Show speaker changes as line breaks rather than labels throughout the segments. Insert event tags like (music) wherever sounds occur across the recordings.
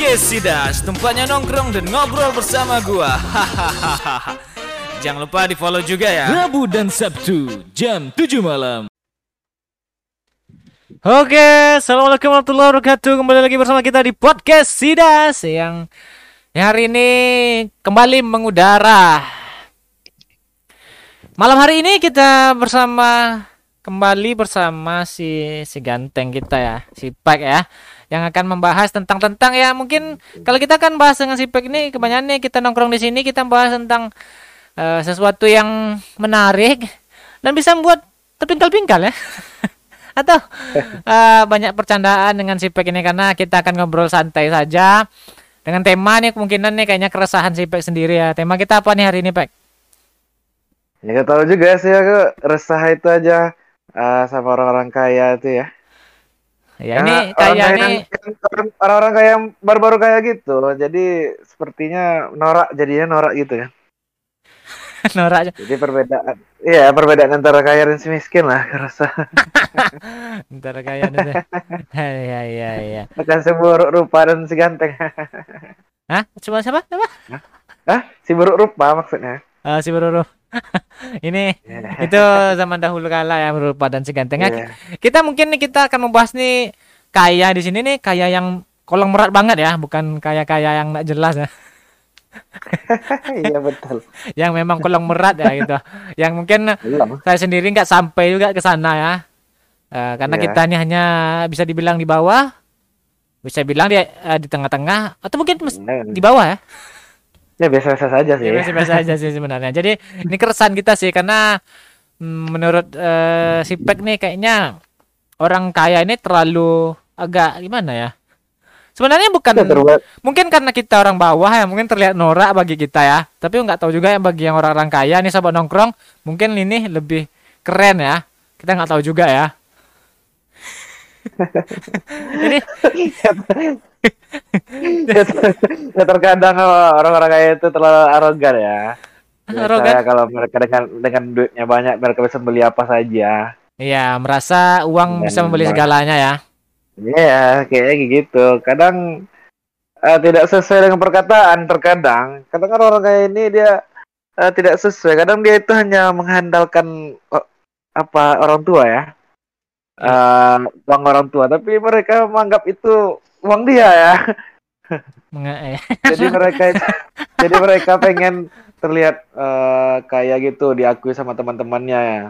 Podcast Sidas, tempatnya nongkrong dan ngobrol bersama gua. Hahaha. Jangan lupa di follow juga ya.
Rabu dan Sabtu jam 7 malam.
Oke, assalamualaikum warahmatullahi wabarakatuh. Kembali lagi bersama kita di podcast Sidas yang yang hari ini kembali mengudara. Malam hari ini kita bersama kembali bersama si si ganteng kita ya, si Pak ya, yang akan membahas tentang tentang ya mungkin kalau kita kan bahas dengan si Pak ini kebanyakan kita nongkrong di sini kita bahas tentang eh, sesuatu yang menarik dan bisa membuat terpingkal-pingkal ya. (laughs) atau eh, banyak percandaan dengan si Pek ini karena kita akan ngobrol santai saja dengan tema nih kemungkinan nih kayaknya keresahan si Pek sendiri ya. Tema kita apa nih hari ini Pek?
Ya tahu juga sih aku resah itu aja eh, sama orang-orang kaya itu ya.
Ya ini kayak
kaya orang- orang-orang kaya yang baru-baru kaya gitu. Jadi sepertinya norak jadinya norak gitu ya. (laughs)
norak
Jadi perbedaan Iya perbedaan antara kaya dan si miskin lah rasa. (laughs)
ntar kayak nih. (laughs) ya ya ya.
Bukan si buruk rupa dan si ganteng.
Hah? Cuma siapa? Siapa?
Hah? Si buruk rupa maksudnya.
Ah, si Beruru. (laughs) ini
Iya.
itu zaman dahulu kala ya berupa dan si gantengnya.
Iya.
Kita mungkin nih kita akan membahas nih kaya di sini nih kaya yang kolong merat banget ya, bukan kaya-kaya yang nggak jelas ya. (laughs)
Iya betul. (laughs)
yang memang kolong merat ya gitu. Yang mungkin
Belum.
saya sendiri nggak sampai juga ke sana ya. Eh, karena
Iya.
kita ini hanya bisa dibilang di bawah, bisa bilang di eh, di tengah-tengah atau mungkin di bawah ya.
Ya biasa-biasa saja sih.
Ya, biasa-biasa aja sih sebenarnya. Jadi ini keresahan kita sih karena mm, menurut eh, si Pek nih kayaknya orang kaya ini terlalu agak gimana ya? Sebenarnya bukan
Ya, terbuat
mungkin karena kita orang bawah ya mungkin terlihat norak bagi kita ya tapi nggak tahu juga yang bagi yang orang-orang kaya nih sobat nongkrong mungkin ini lebih keren ya kita nggak tahu juga ya jadi (laughs)
ya terkadang orang-orang kaya itu terlalu arogan ya.
Arogan?
kalau mereka dengan dengan duitnya banyak mereka bisa beli apa saja.
iya merasa uang
Dan
bisa membeli segalanya ya
Iya, kayaknya gitu. Kadang eh, tidak sesuai dengan perkataan terkadang. Kadang kan orang kaya ini dia eh, tidak sesuai. Kadang dia itu hanya mengandalkan oh, apa orang tua ya. Eh, uang orang tua, tapi mereka menganggap itu uang dia ya. (laughs)
Eh.
jadi mereka jadi mereka pengen terlihat eh, kayak gitu diakui sama teman-temannya ya.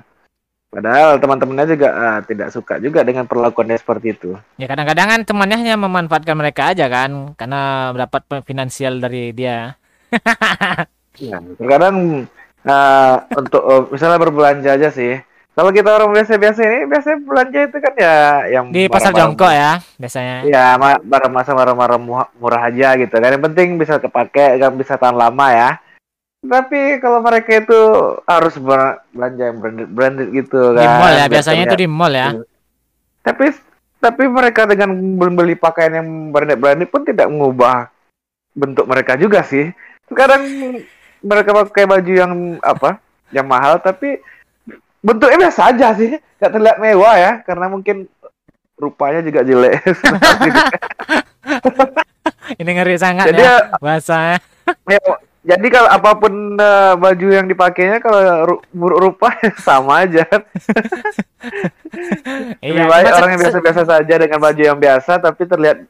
Padahal teman-temannya juga eh, tidak suka juga dengan perlakuannya seperti itu.
ya kadang-kadang kan temannya hanya memanfaatkan mereka aja kan karena mendapat finansial dari dia (laughs)
Ya, terkadang eh, untuk eh, misalnya berbelanja aja sih. Kalau kita orang biasa-biasa ini biasanya belanja itu kan ya yang
di pasar jongkok ya biasanya
Iya, barang masa barang-barang murah, murah aja gitu kan. Yang penting bisa kepake, kan bisa tahan lama ya. Tapi kalau mereka itu harus belanja yang branded branded gitu
di
kan.
mall ya
Biar
biasanya itu di mall ya
Tapi tapi mereka dengan membeli pakaian yang branded branded pun tidak mengubah bentuk mereka juga sih. Kadang mereka pakai baju yang apa? Yang mahal tapi bentuknya biasa aja sih. Gak terlihat mewah ya karena mungkin rupanya juga jelek. (laughs)
ini ngeri sangat
Jadi
ya bahasanya
Ya, jadi kalau apa pun eh, baju yang dipakainya kalau ru- buruk rupa (laughs) sama aja. (laughs) Lebih
Iya,
baik orang yang biasa-biasa saja dengan baju yang biasa tapi terlihat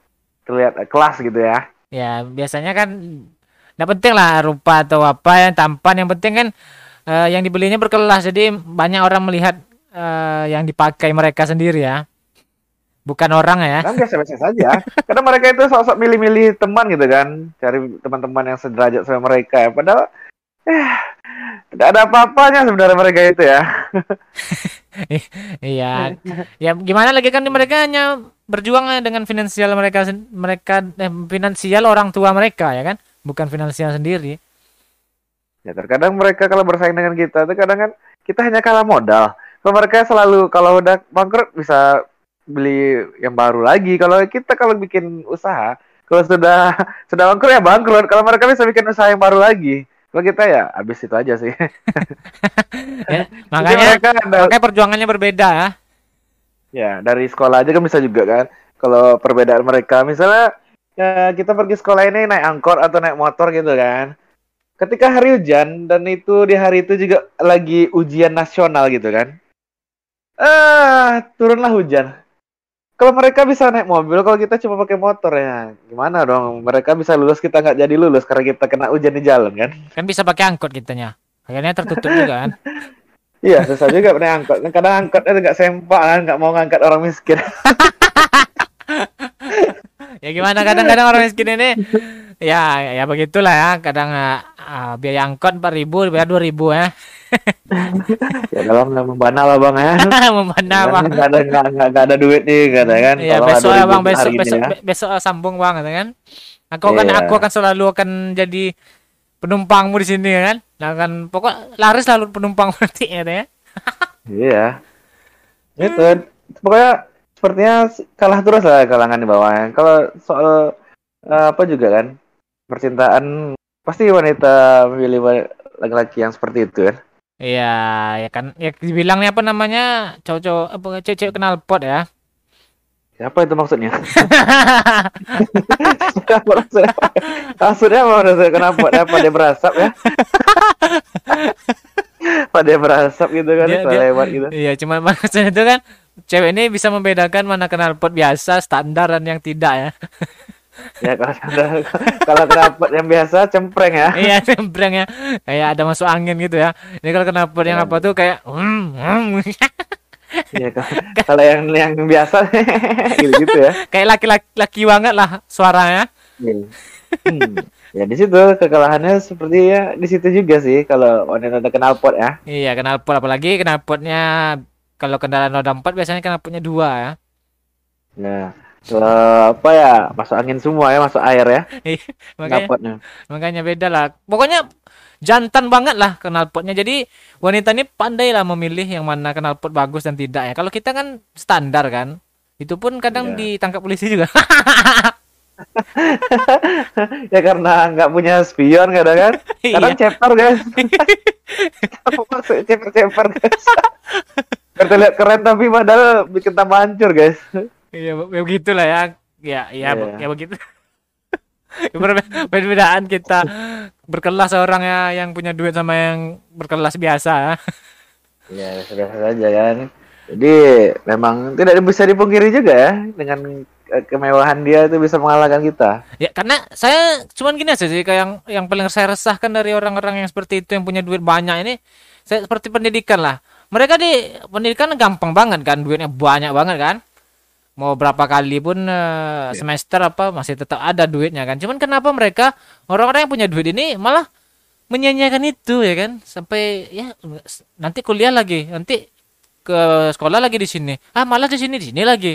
terlihat eh, kelas gitu ya.
Ya, biasanya kan nggak penting lah rupa atau apa yang tampan, yang penting kan eh, yang dibelinya berkelas. Jadi banyak orang melihat eh, yang dipakai mereka sendiri ya. Bukan orang ya.
Kan biasa-biasa saja. (laughs) Karena mereka itu sok-sok milih-milih teman gitu kan, cari teman-teman yang sederajat sama mereka ya. Padahal eh tidak ada apa-apanya sebenarnya mereka itu ya. (laughs)
Iya. Ya gimana lagi kan mereka hanya berjuang dengan finansial mereka mereka eh, finansial orang tua mereka ya kan, bukan finansial sendiri.
Ya terkadang mereka kalau bersaing dengan kita, terkadang kan kita hanya kalah modal. Kalau mereka selalu kalau udah bangkrut bisa beli yang baru lagi. Kalau kita kalau bikin usaha, kalau sudah (laughs) sudah bangkrut ya bangkrut. Kalau mereka bisa bikin usaha yang baru lagi. Kalau kita ya habis itu aja sih. (laughs)
Ya, makanya
mereka ada,
makanya perjuangannya berbeda ya.
ya dari sekolah aja kan bisa juga kan. Kalau perbedaan mereka misalnya ya, kita pergi sekolah ini naik angkot atau naik motor gitu kan. Ketika hari hujan dan itu di hari itu juga lagi ujian nasional gitu kan. Ah, turunlah hujan. Kalau mereka bisa naik mobil, kalau kita cuma pakai motor ya, gimana dong? Mereka bisa lulus, kita nggak jadi lulus karena kita kena hujan di jalan kan?
Kan bisa pakai angkot kitanya. Akhirnya tertutup juga kan. (laughs)
Iya, susah juga naik angkot. Kadang angkotnya nggak sempak kan, nggak mau ngangkat orang miskin. (laughs)
ya gimana kadang-kadang orang miskin ini ya ya begitulah ya kadang uh, biaya angkot 4000 biaya 2000 (laughs) ya
ya dalam membana lah bang ya. (laughs)
Membana bang.
Nggak ada nggak nggak nggak ada duit nih kata kan. Tolong
besok ya bang besok
hari ini
besok
ya.
be- besok sambung bang kata kan. Aku kan
Iya.
aku akan selalu akan jadi penumpangmu di sini ya kan. Nah kan pokok laris selalu penumpang (laughs) berarti ya ya.
Iya. Itu pokoknya sepertinya kalah terus lah kalangan di bawah. Kalau soal eh, apa juga kan percintaan pasti wanita memilih laki-laki yang seperti itu kan.
Iya ya kan ya dibilangnya apa namanya cowok-cowok apa cewek-cewek kenal pot ya.
Siapa itu maksudnya? Maksudnya? (laughs) Maksudnya apa? Maksudnya kenapa? Apa dia berasap ya? Apa dia berasap gitu kan?
Dia-
Kalau
dia-
lewat gitu.
Iya cuma (laughs) maksudnya itu kan cewek ini bisa membedakan mana kenal pot biasa standar dan yang tidak ya. (laughs)
Ya kalau kalau kenapa yang biasa cempreng ya.
iya sembrang ya kayak ada masuk angin gitu ya. Ini kalau kenal pot yang apa tuh kayak hmm, hmm. (laughs)
Iya kalau- kalau yang yang biasa (laughs) gitu, gitu ya.
kayak laki-laki laki banget lah suaranya.
Iya. Hmm. Ya di situ kekalahannya seperti ya di situ juga sih kalau wanita ada kenal pot ya.
Iya kenal pot apalagi kenal potnya kalau kendaraan roda empat biasanya kenal potnya dua ya.
Nah, kalau apa ya masuk angin semua ya masuk air ya (laughs)
makanya
knalpotnya.
makanya beda lah. Pokoknya jantan banget lah kenal potnya. Jadi wanita ini pandai lah memilih yang mana kenal pot bagus dan tidak ya. Kalau kita kan standar kan. Itu pun kadang
Iya.
ditangkap polisi juga. (laughs) (laughs)
ya karena nggak punya spion kadang kan. Kadang
Iya.
ceper guys. Apa maksud ceper-ceper guys? Biar terlihat keren tapi padahal bikin tambah hancur guys.
Iya, ya begitulah ya. Ya, ya, be-
Iya.
ya begitu. (laughs) Perbe- Perbedaan kita berkelas orang ya yang punya duit sama yang berkelas biasa ya.
Sudah saja kan. Jadi memang tidak bisa dipungkiri juga ya dengan kemewahan dia itu bisa mengalahkan kita.
Ya karena saya cuman gini aja sih kayak yang yang paling saya resahkan dari orang-orang yang seperti itu yang punya duit banyak ini saya seperti pendidikan lah. Mereka di pendidikan gampang banget kan duitnya banyak banget kan. Mau berapa kali pun eh, semester apa masih tetap ada duitnya kan. Cuman kenapa mereka orang-orang yang punya duit ini malah menyanyiakan itu ya kan sampai ya nanti kuliah lagi nanti ke sekolah lagi di sini ah malah di sini di sini lagi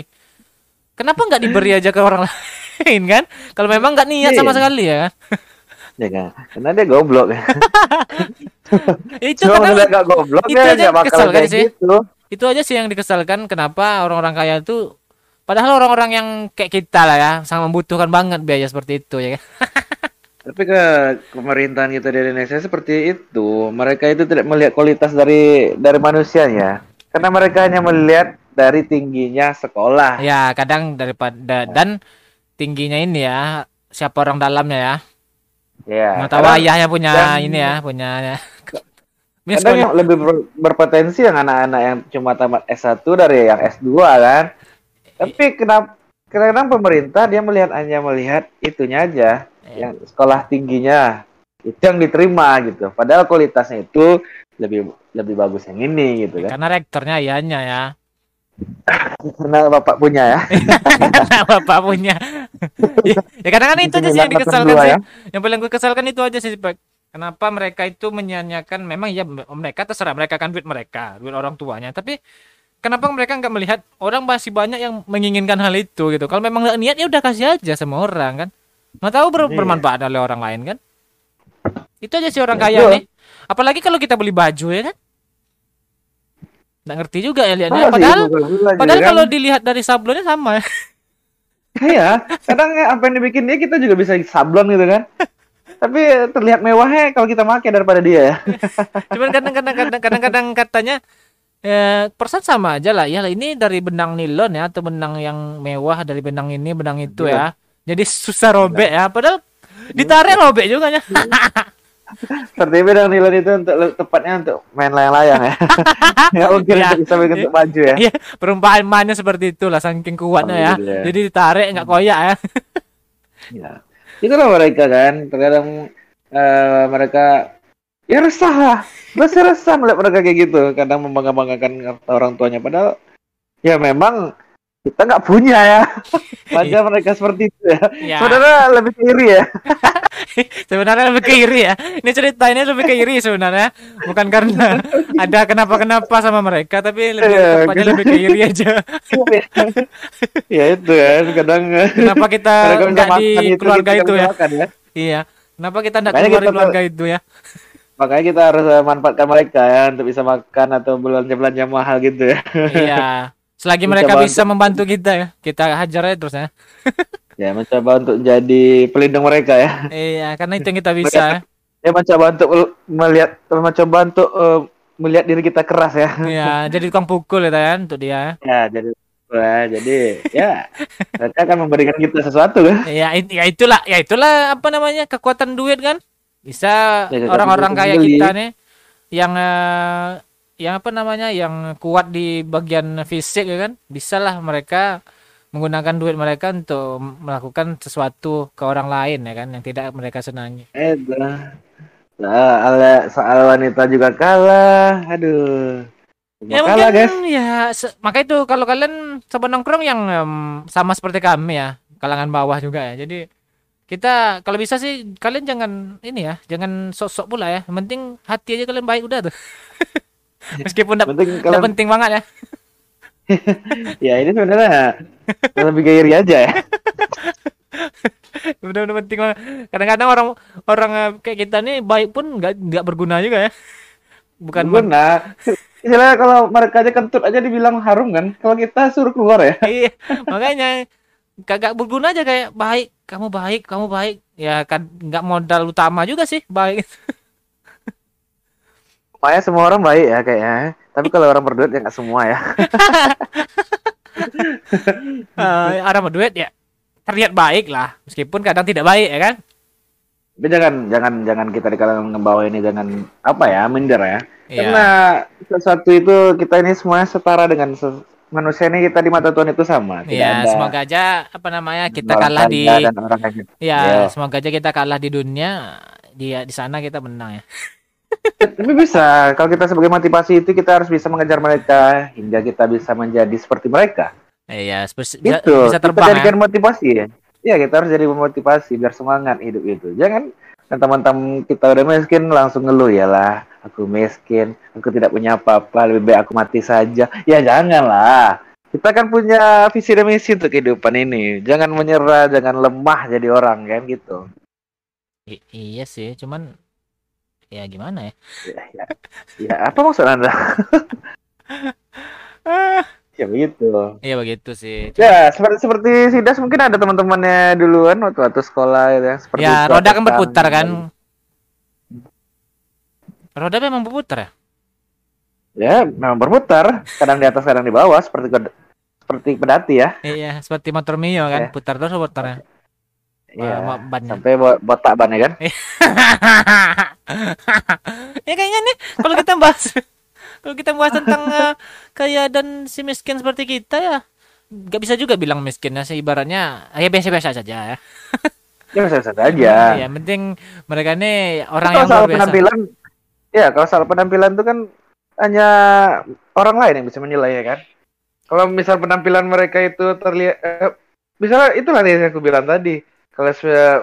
kenapa nggak diberi aja ke orang (laughs) lain kan kalau memang nggak niat sama
Iya.
sekali ya kan
Ya kan? Karena dia goblok ya. (laughs)
itu
Cuma gak goblok
itu
ya
aja
bakal
kesel kan sih.
gitu.
itu aja sih yang dikesalkan kenapa orang-orang kaya itu padahal orang-orang yang kayak kita lah ya sangat membutuhkan banget biaya seperti itu ya kan (laughs)
Tapi ke pemerintahan kita di Indonesia seperti itu, mereka itu tidak melihat kualitas dari dari manusianya, karena mereka hanya melihat dari tingginya sekolah.
ya kadang daripada dan tingginya ini ya siapa orang dalamnya ya
Ya.
mata
kadang-
wayahnya punya
dan-
ini ya punya (laughs) punya
Kadang yang lebih ber- berpotensi yang anak-anak yang cuma tamat S1 dari yang S2 kan. Tapi kenapa kadang pemerintah dia melihat hanya melihat itunya aja,
Iya.
yang sekolah tingginya itu yang diterima gitu. Padahal kualitasnya itu lebih lebih bagus yang ini gitu kan.
karena rektornya ianya ya
Karena bapak punya ya.
karena bapak punya ya, ya kadang kan itu aja sih yang
1982
dikesalkan sih
ya.
yang paling gue kesalkan itu aja sih Pak. kenapa mereka itu menyanyiakan memang ya mereka terserah mereka kan duit mereka duit orang tuanya tapi kenapa mereka nggak melihat orang masih banyak yang menginginkan hal itu gitu kalau memang nggak niat ya udah kasih aja sama orang kan nggak tahu ber-
Iya.
bermanfaat oleh orang lain kan itu aja sih orang
Ya,
kaya nih apalagi kalau kita beli baju ya kan nggak ngerti juga ya lihatnya padahal padahal
kan.
kalau dilihat dari sablonnya sama ya
Iya, kadang apa yang dibikin dia kita juga bisa sablon gitu kan. Tapi terlihat mewahnya kalau kita pakai daripada dia ya.
Cuman kadang-kadang kadang- kadang-kadang katanya eh persen sama aja lah ya ini dari benang nilon ya atau benang yang mewah dari benang ini benang itu ya Jadi susah robek ya. Padahal ditarik robek juga ya. (laughs)
Seperti bidang nilai itu untuk tepatnya untuk main layang-layang ya. (laughs) Nggak mungkin
Iya.
untuk bisa untuk maju ya.
Iya, perumpamaannya seperti itulah saking kuatnya ya.
Alhamdulillah.
Jadi ditarik nggak koyak ya.
Ya. Itulah mereka kan. Terkadang eh, mereka ya resah lah. Masih resah melihat mereka kayak gitu. Kadang membangga-banggakan orang tuanya. Padahal ya memang kita nggak punya ya. (laughs) Wajah mereka seperti itu ya.
Ya.
Saudara lebih ke iri ya. (laughs)
Sebenarnya lebih ke iri ya. Ini cerita ini lebih ke iri sebenarnya. Bukan karena ada kenapa-kenapa sama mereka, tapi lebih
Iya,
tepatnya lebih ke iri aja. (laughs)
ya itu kan. Kadang
Kenapa kita nggak di keluarga
kita
itu ya?
makan ya.
Iya. Kenapa kita nggak keluar
kita
keluarga itu ya?
Makanya kita harus eh, manfaatkan mereka ya untuk bisa makan atau belanja-belanja mahal gitu ya.
Iya. Selagi (laughs)
Bisa
mereka bisa membantu kita ya, kita hajar aja terus ya. (laughs)
Ya mencoba untuk jadi pelindung mereka ya.
Iya, karena itu yang kita bisa. ya.
Ya mencoba untuk melihat mencoba untuk eh, melihat diri kita keras ya.
Iya, (laughs) jadi tukang pukul ya kan untuk dia.
Ya jadi ya, jadi ya mereka akan memberikan kita sesuatu kan.
Ya, it- ya itulah, ya itulah apa namanya kekuatan duit kan. Bisa
Ya, kekuatan
orang-orang
duit
kayak kita nih yang eh, yang apa namanya yang kuat di bagian fisik ya kan. Bisalah mereka menggunakan duit mereka untuk melakukan sesuatu ke orang lain ya kan yang tidak mereka senangi.
Eh, soal soal wanita juga kalah. Aduh.
Ya
kalah
mungkin
guys.
ya maka itu kalau kalian coba nongkrong yang em, sama seperti kami ya kalangan bawah juga ya jadi kita kalau bisa sih kalian jangan ini ya jangan sok-sok pula ya yang penting hati aja kalian baik udah tuh (laughs) meskipun tidak
Penting kalian
penting banget ya (laughs)
ya ini sebenarnya lebih ke iri aja ya. (laughs)
benar-benar penting banget kadang-kadang orang orang eh, kayak kita nih baik pun nggak nggak berguna juga ya bukan men-
Guna. Istilahnya kalau mereka aja kentut aja dibilang harum kan. Kalau kita suruh keluar ya.
iya makanya kagak berguna aja kayak baik kamu baik kamu baik ya kan nggak modal utama juga sih baik
Makanya semua orang baik ya kayaknya. Tapi kalau orang berduit ya nggak semua ya. (laughs)
Eh, orang berduit ya terlihat baik lah meskipun kadang tidak baik ya kan
Tapi jangan jangan jangan kita di kalangan ngebawa ini jangan apa ya minder ya.
Iya.
Karena sesuatu itu kita ini semuanya setara dengan se- manusia ini kita di mata Tuhan itu sama. Tidak
ya
ada
semoga aja apa namanya kita kalah di
orang
ya
Iya.
semoga aja kita kalah di dunia di di sana kita menang ya
Tapi bisa kalau kita sebagai motivasi itu kita harus bisa mengejar mereka hingga kita bisa menjadi seperti mereka.
iya spes-
Gitu.
bisa
kita
terbang ya
jadikan motivasi ya. Iya, kita harus jadi motivasi biar semangat hidup itu. Jangan kan teman-teman kita udah miskin langsung ngeluh ya lah. Aku miskin, aku tidak punya apa-apa, lebih baik aku mati saja. Ya janganlah. Kita kan punya visi dan misi untuk kehidupan ini. Jangan menyerah, jangan lemah jadi orang kan gitu.
I- iya sih cuman ya gimana ya
Ya, ya, ya apa maksud Anda? (laughs) (laughs) ya begitu.
iya begitu sih
Ya, seperti seperti Sidas mungkin ada teman-temannya duluan waktu waktu sekolah gitu ya. Seperti
ya roda kan berputar kan roda memang berputar ya
Ya, memang berputar, kadang di atas, kadang di bawah, seperti seperti pedati ya.
iya seperti motor mio kan
Ya.
putar terus putarnya
Iya.
Bannya
Sampai bo- botak ban ya kan? (laughs)
ya kayaknya nih kalau kita bahas kalau kita bahas tentang (laughs) eh, kaya dan si miskin seperti kita ya nggak bisa juga bilang miskin ya sih ibaratnya ya biasa-biasa saja ya.
Ya bisa saja.
Ya, penting mereka ini orang
Kalau
yang
soal
biasa.
penampilan, ya kalau soal penampilan itu kan hanya orang lain yang bisa menilai ya kan. Kalau misal penampilan mereka itu terlihat, eh, misalnya itulah yang aku bilang tadi. Kalau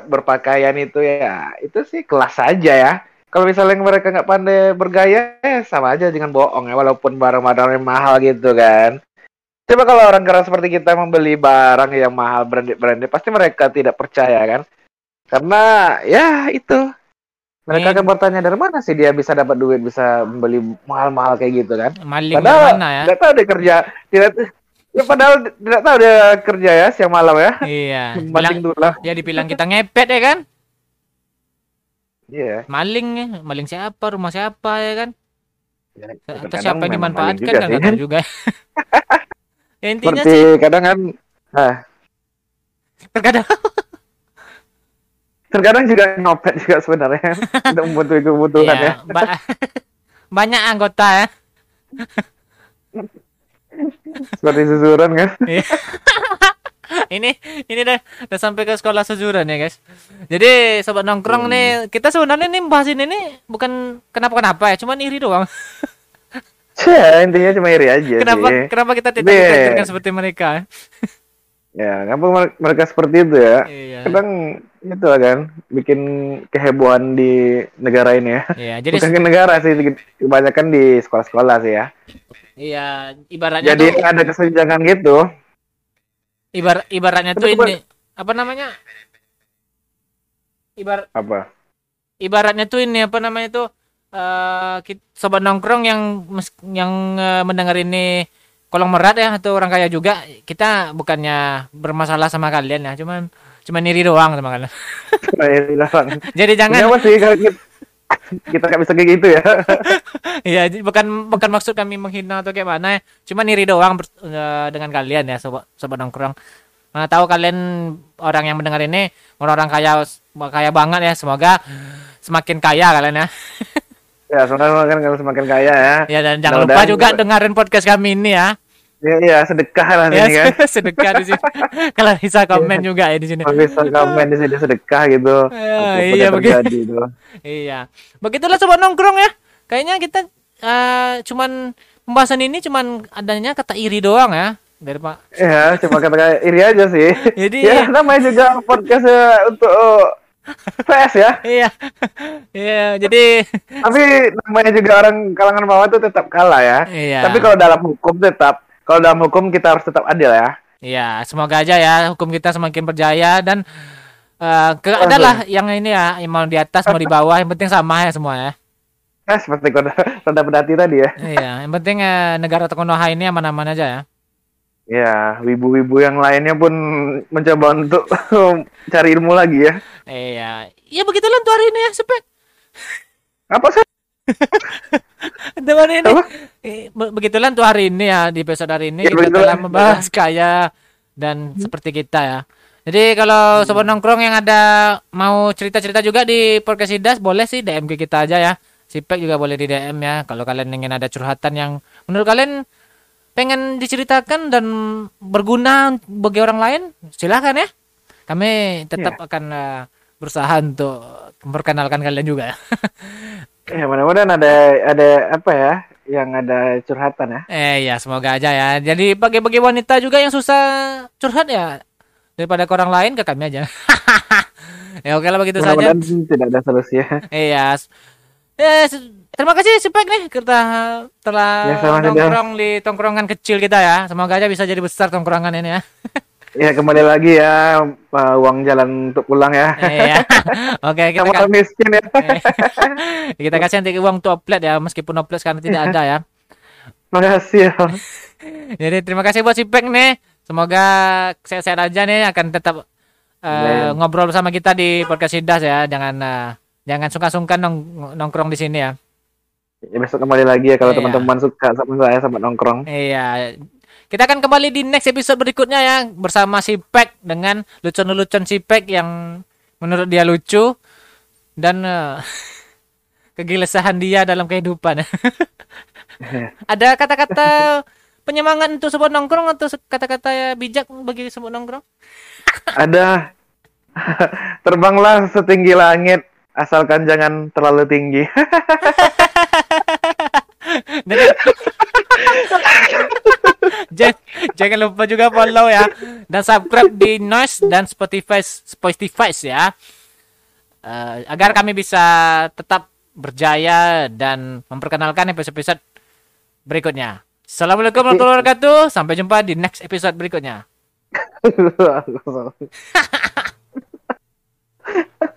berpakaian itu ya itu sih kelas saja ya. Kalau misalnya mereka nggak pandai bergaya, ya sama aja dengan bohong ya, walaupun barang-barangnya mahal gitu kan. Coba kalau orang keras seperti kita membeli barang yang mahal branded-branded, pasti mereka tidak percaya kan? Karena ya itu mereka
Ini-
akan bertanya dari mana sih dia bisa dapat duit bisa membeli mahal-mahal kayak gitu kan?
maling
Padahal
mana ya
tidak tahu dia kerja, tidak ya padahal tidak tahu dia kerja ya siang malam ya.
iya (laughs) bilang
dulu lah.
ya dibilang kita ngepet ya kan
Iya.
maling ya maling siapa rumah siapa ya kan
Ya,
atau siapa yang dimanfaatkan
juga
kan nggak tahu juga ya (laughs) intinya
Seperti
sih
kadang kan ah,
terkadang
terkadang juga nyopet juga sebenarnya (laughs) untuk membutuhkan kebutuhan ya.
Iya, ba- (laughs) banyak anggota ya.
Seperti susuran kan. (laughs)
Ini ini udah, udah sampai ke sekolah susuran ya guys. Jadi sobat nongkrong nih, kita sebenarnya nih bahas ini nih bukan kenapa-kenapa ya, cuman iri doang. (laughs)
Cya, intinya cuma iri aja
kenapa
sih.
kenapa kita tidak diajarkan seperti mereka? (laughs)
Ya, ngapa mer- mereka seperti itu ya?
Iya.
Kadang itu lah kan, bikin kehebohan di negara ini ya.
Iya, jadi
Bukan ke negara sih, kebanyakan di sekolah-sekolah sih ya.
iya ibaratnya
Jadi
tuh
ada kesenjangan gitu.
Ibar ibaratnya tuh ini apa namanya? Ibar
Apa?
ibaratnya tuh ini apa namanya tuh eh kit- sobat nongkrong yang yang eh, mendengar ini kolong merat ya atau orang kaya juga kita bukannya bermasalah sama kalian ya cuman cuman iri doang sama kalian (laughs) jadi jangan
sih kita, nggak bisa kayak gitu ya? (laughs)
ya jadi bukan bukan maksud kami menghina atau kayak mana ya. Cuman iri doang ber- eh, dengan kalian ya sobat sobat nongkrong. Mana tahu kalian orang yang mendengar ini orang-orang kaya kaya banget ya. Semoga semakin kaya kalian ya. (laughs)
Ya, semoga kalau semakin kaya ya.
ya dan jangan lupa
Mudah-mudahan
juga
juga-
dengerin podcast kami ini ya
Iya, iya, sedekah lah
ya
ini kan. (laughs)
sedekah di sini kalau bisa komen juga ya di sini
Kalau bisa komen di sini sedekah gitu.
Ya, iya, begitu.
terjadi itu. (laughs)
iya begitulah sobat nongkrong ya kayaknya kita eh, cuman pembahasan ini cuman adanya kata iri doang ya dari pak
Ya, cuma kata iri aja sih. (laughs)
Jadi-
ya namanya juga podcast eh, untuk oh, PS ya.
iya iya jadi
Tapi namanya juga orang kalangan bawah itu tetap kalah ya.
Iya.
Tapi kalau dalam hukum tetap kalau dalam hukum kita harus tetap adil ya.
Iya, semoga aja ya hukum kita semakin berjaya dan eh ke adalah yang ini ya, yang mau di atas mau di bawah, yang penting sama ya semua ya.
Nah, seperti kode (laughs) roda pedati tadi ya.
Iya, yang penting eh, negara Konoha ini aman-aman aja ya.
Ya, wibu-wibu yang lainnya pun mencoba untuk (laughs) cari ilmu lagi ya.
Iya, ya begitulah untuk hari ini ya, sepek.
Apa sih? (laughs)
Hari ini.
Apa?
Eh, be- begitulah untuk hari ini ya di episode hari ini
Ya,
kita telah membahas kaya dan seperti kita ya. Jadi kalau sobat nongkrong yang ada mau cerita-cerita juga di podcast Idas boleh sih DM ke kita aja ya. Sipek juga boleh di DM ya. Kalau kalian ingin ada curhatan yang menurut kalian pengen diceritakan dan berguna bagi orang lain, silahkan ya. Kami tetap akan eh, berusaha untuk memperkenalkan kalian juga ya. (laughs)
Ya, mudah-mudahan ada ada apa ya? Yang ada curhatan ya.
Eh ya semoga aja ya. Jadi bagi-bagi wanita juga yang susah curhat ya daripada ke orang lain ke kami aja. (laughs) ya oke lah begitu saja.
Tidak ada solusi ya. (laughs)
Iya. Eh, se- terima kasih Sipek nih kita telah
Ya,
nongkrong di tongkrongan kecil kita ya. Semoga aja bisa jadi besar tongkrongan ini ya. (laughs)
Ya kembali lagi ya uh, uang jalan untuk pulang ya.
Iya. (laughs) Oke, kita
Sama
ka-
miskin ya. (laughs)
kita kasih nanti uang untuk oplet ya meskipun oplet sekarang tidak ada ya.
Makasih ya.
Jadi terima kasih buat Sipek nih. Semoga sehat-sehat aja nih akan tetap eh,
Amin.
ngobrol bersama kita di podcast Sidas ya. Jangan eh, jangan sungkan-sungkan nong- nongkrong di sini ya.
ya. Besok kembali lagi ya kalau
Iya.
teman-teman suka sama saya sama nongkrong.
Iya. Kita akan kembali di next episode berikutnya ya bersama Sipek dengan lucon-lucon Sipek yang menurut dia lucu dan eh, (laughs) kegelisahan dia dalam kehidupan. (laughs) Ada kata-kata penyemangat untuk sebuah nongkrong atau kata-kata bijak bagi sebuah nongkrong?
Ada (laughs) terbanglah setinggi langit asalkan jangan terlalu tinggi. (laughs)
Jangan, lupa juga follow ya dan subscribe di Noise dan Spotify Spotify ya Eh, agar kami bisa tetap berjaya dan memperkenalkan episode-episode berikutnya. Assalamualaikum warahmatullahi wabarakatuh. Sampai jumpa di next episode berikutnya. (laughs) (laughs)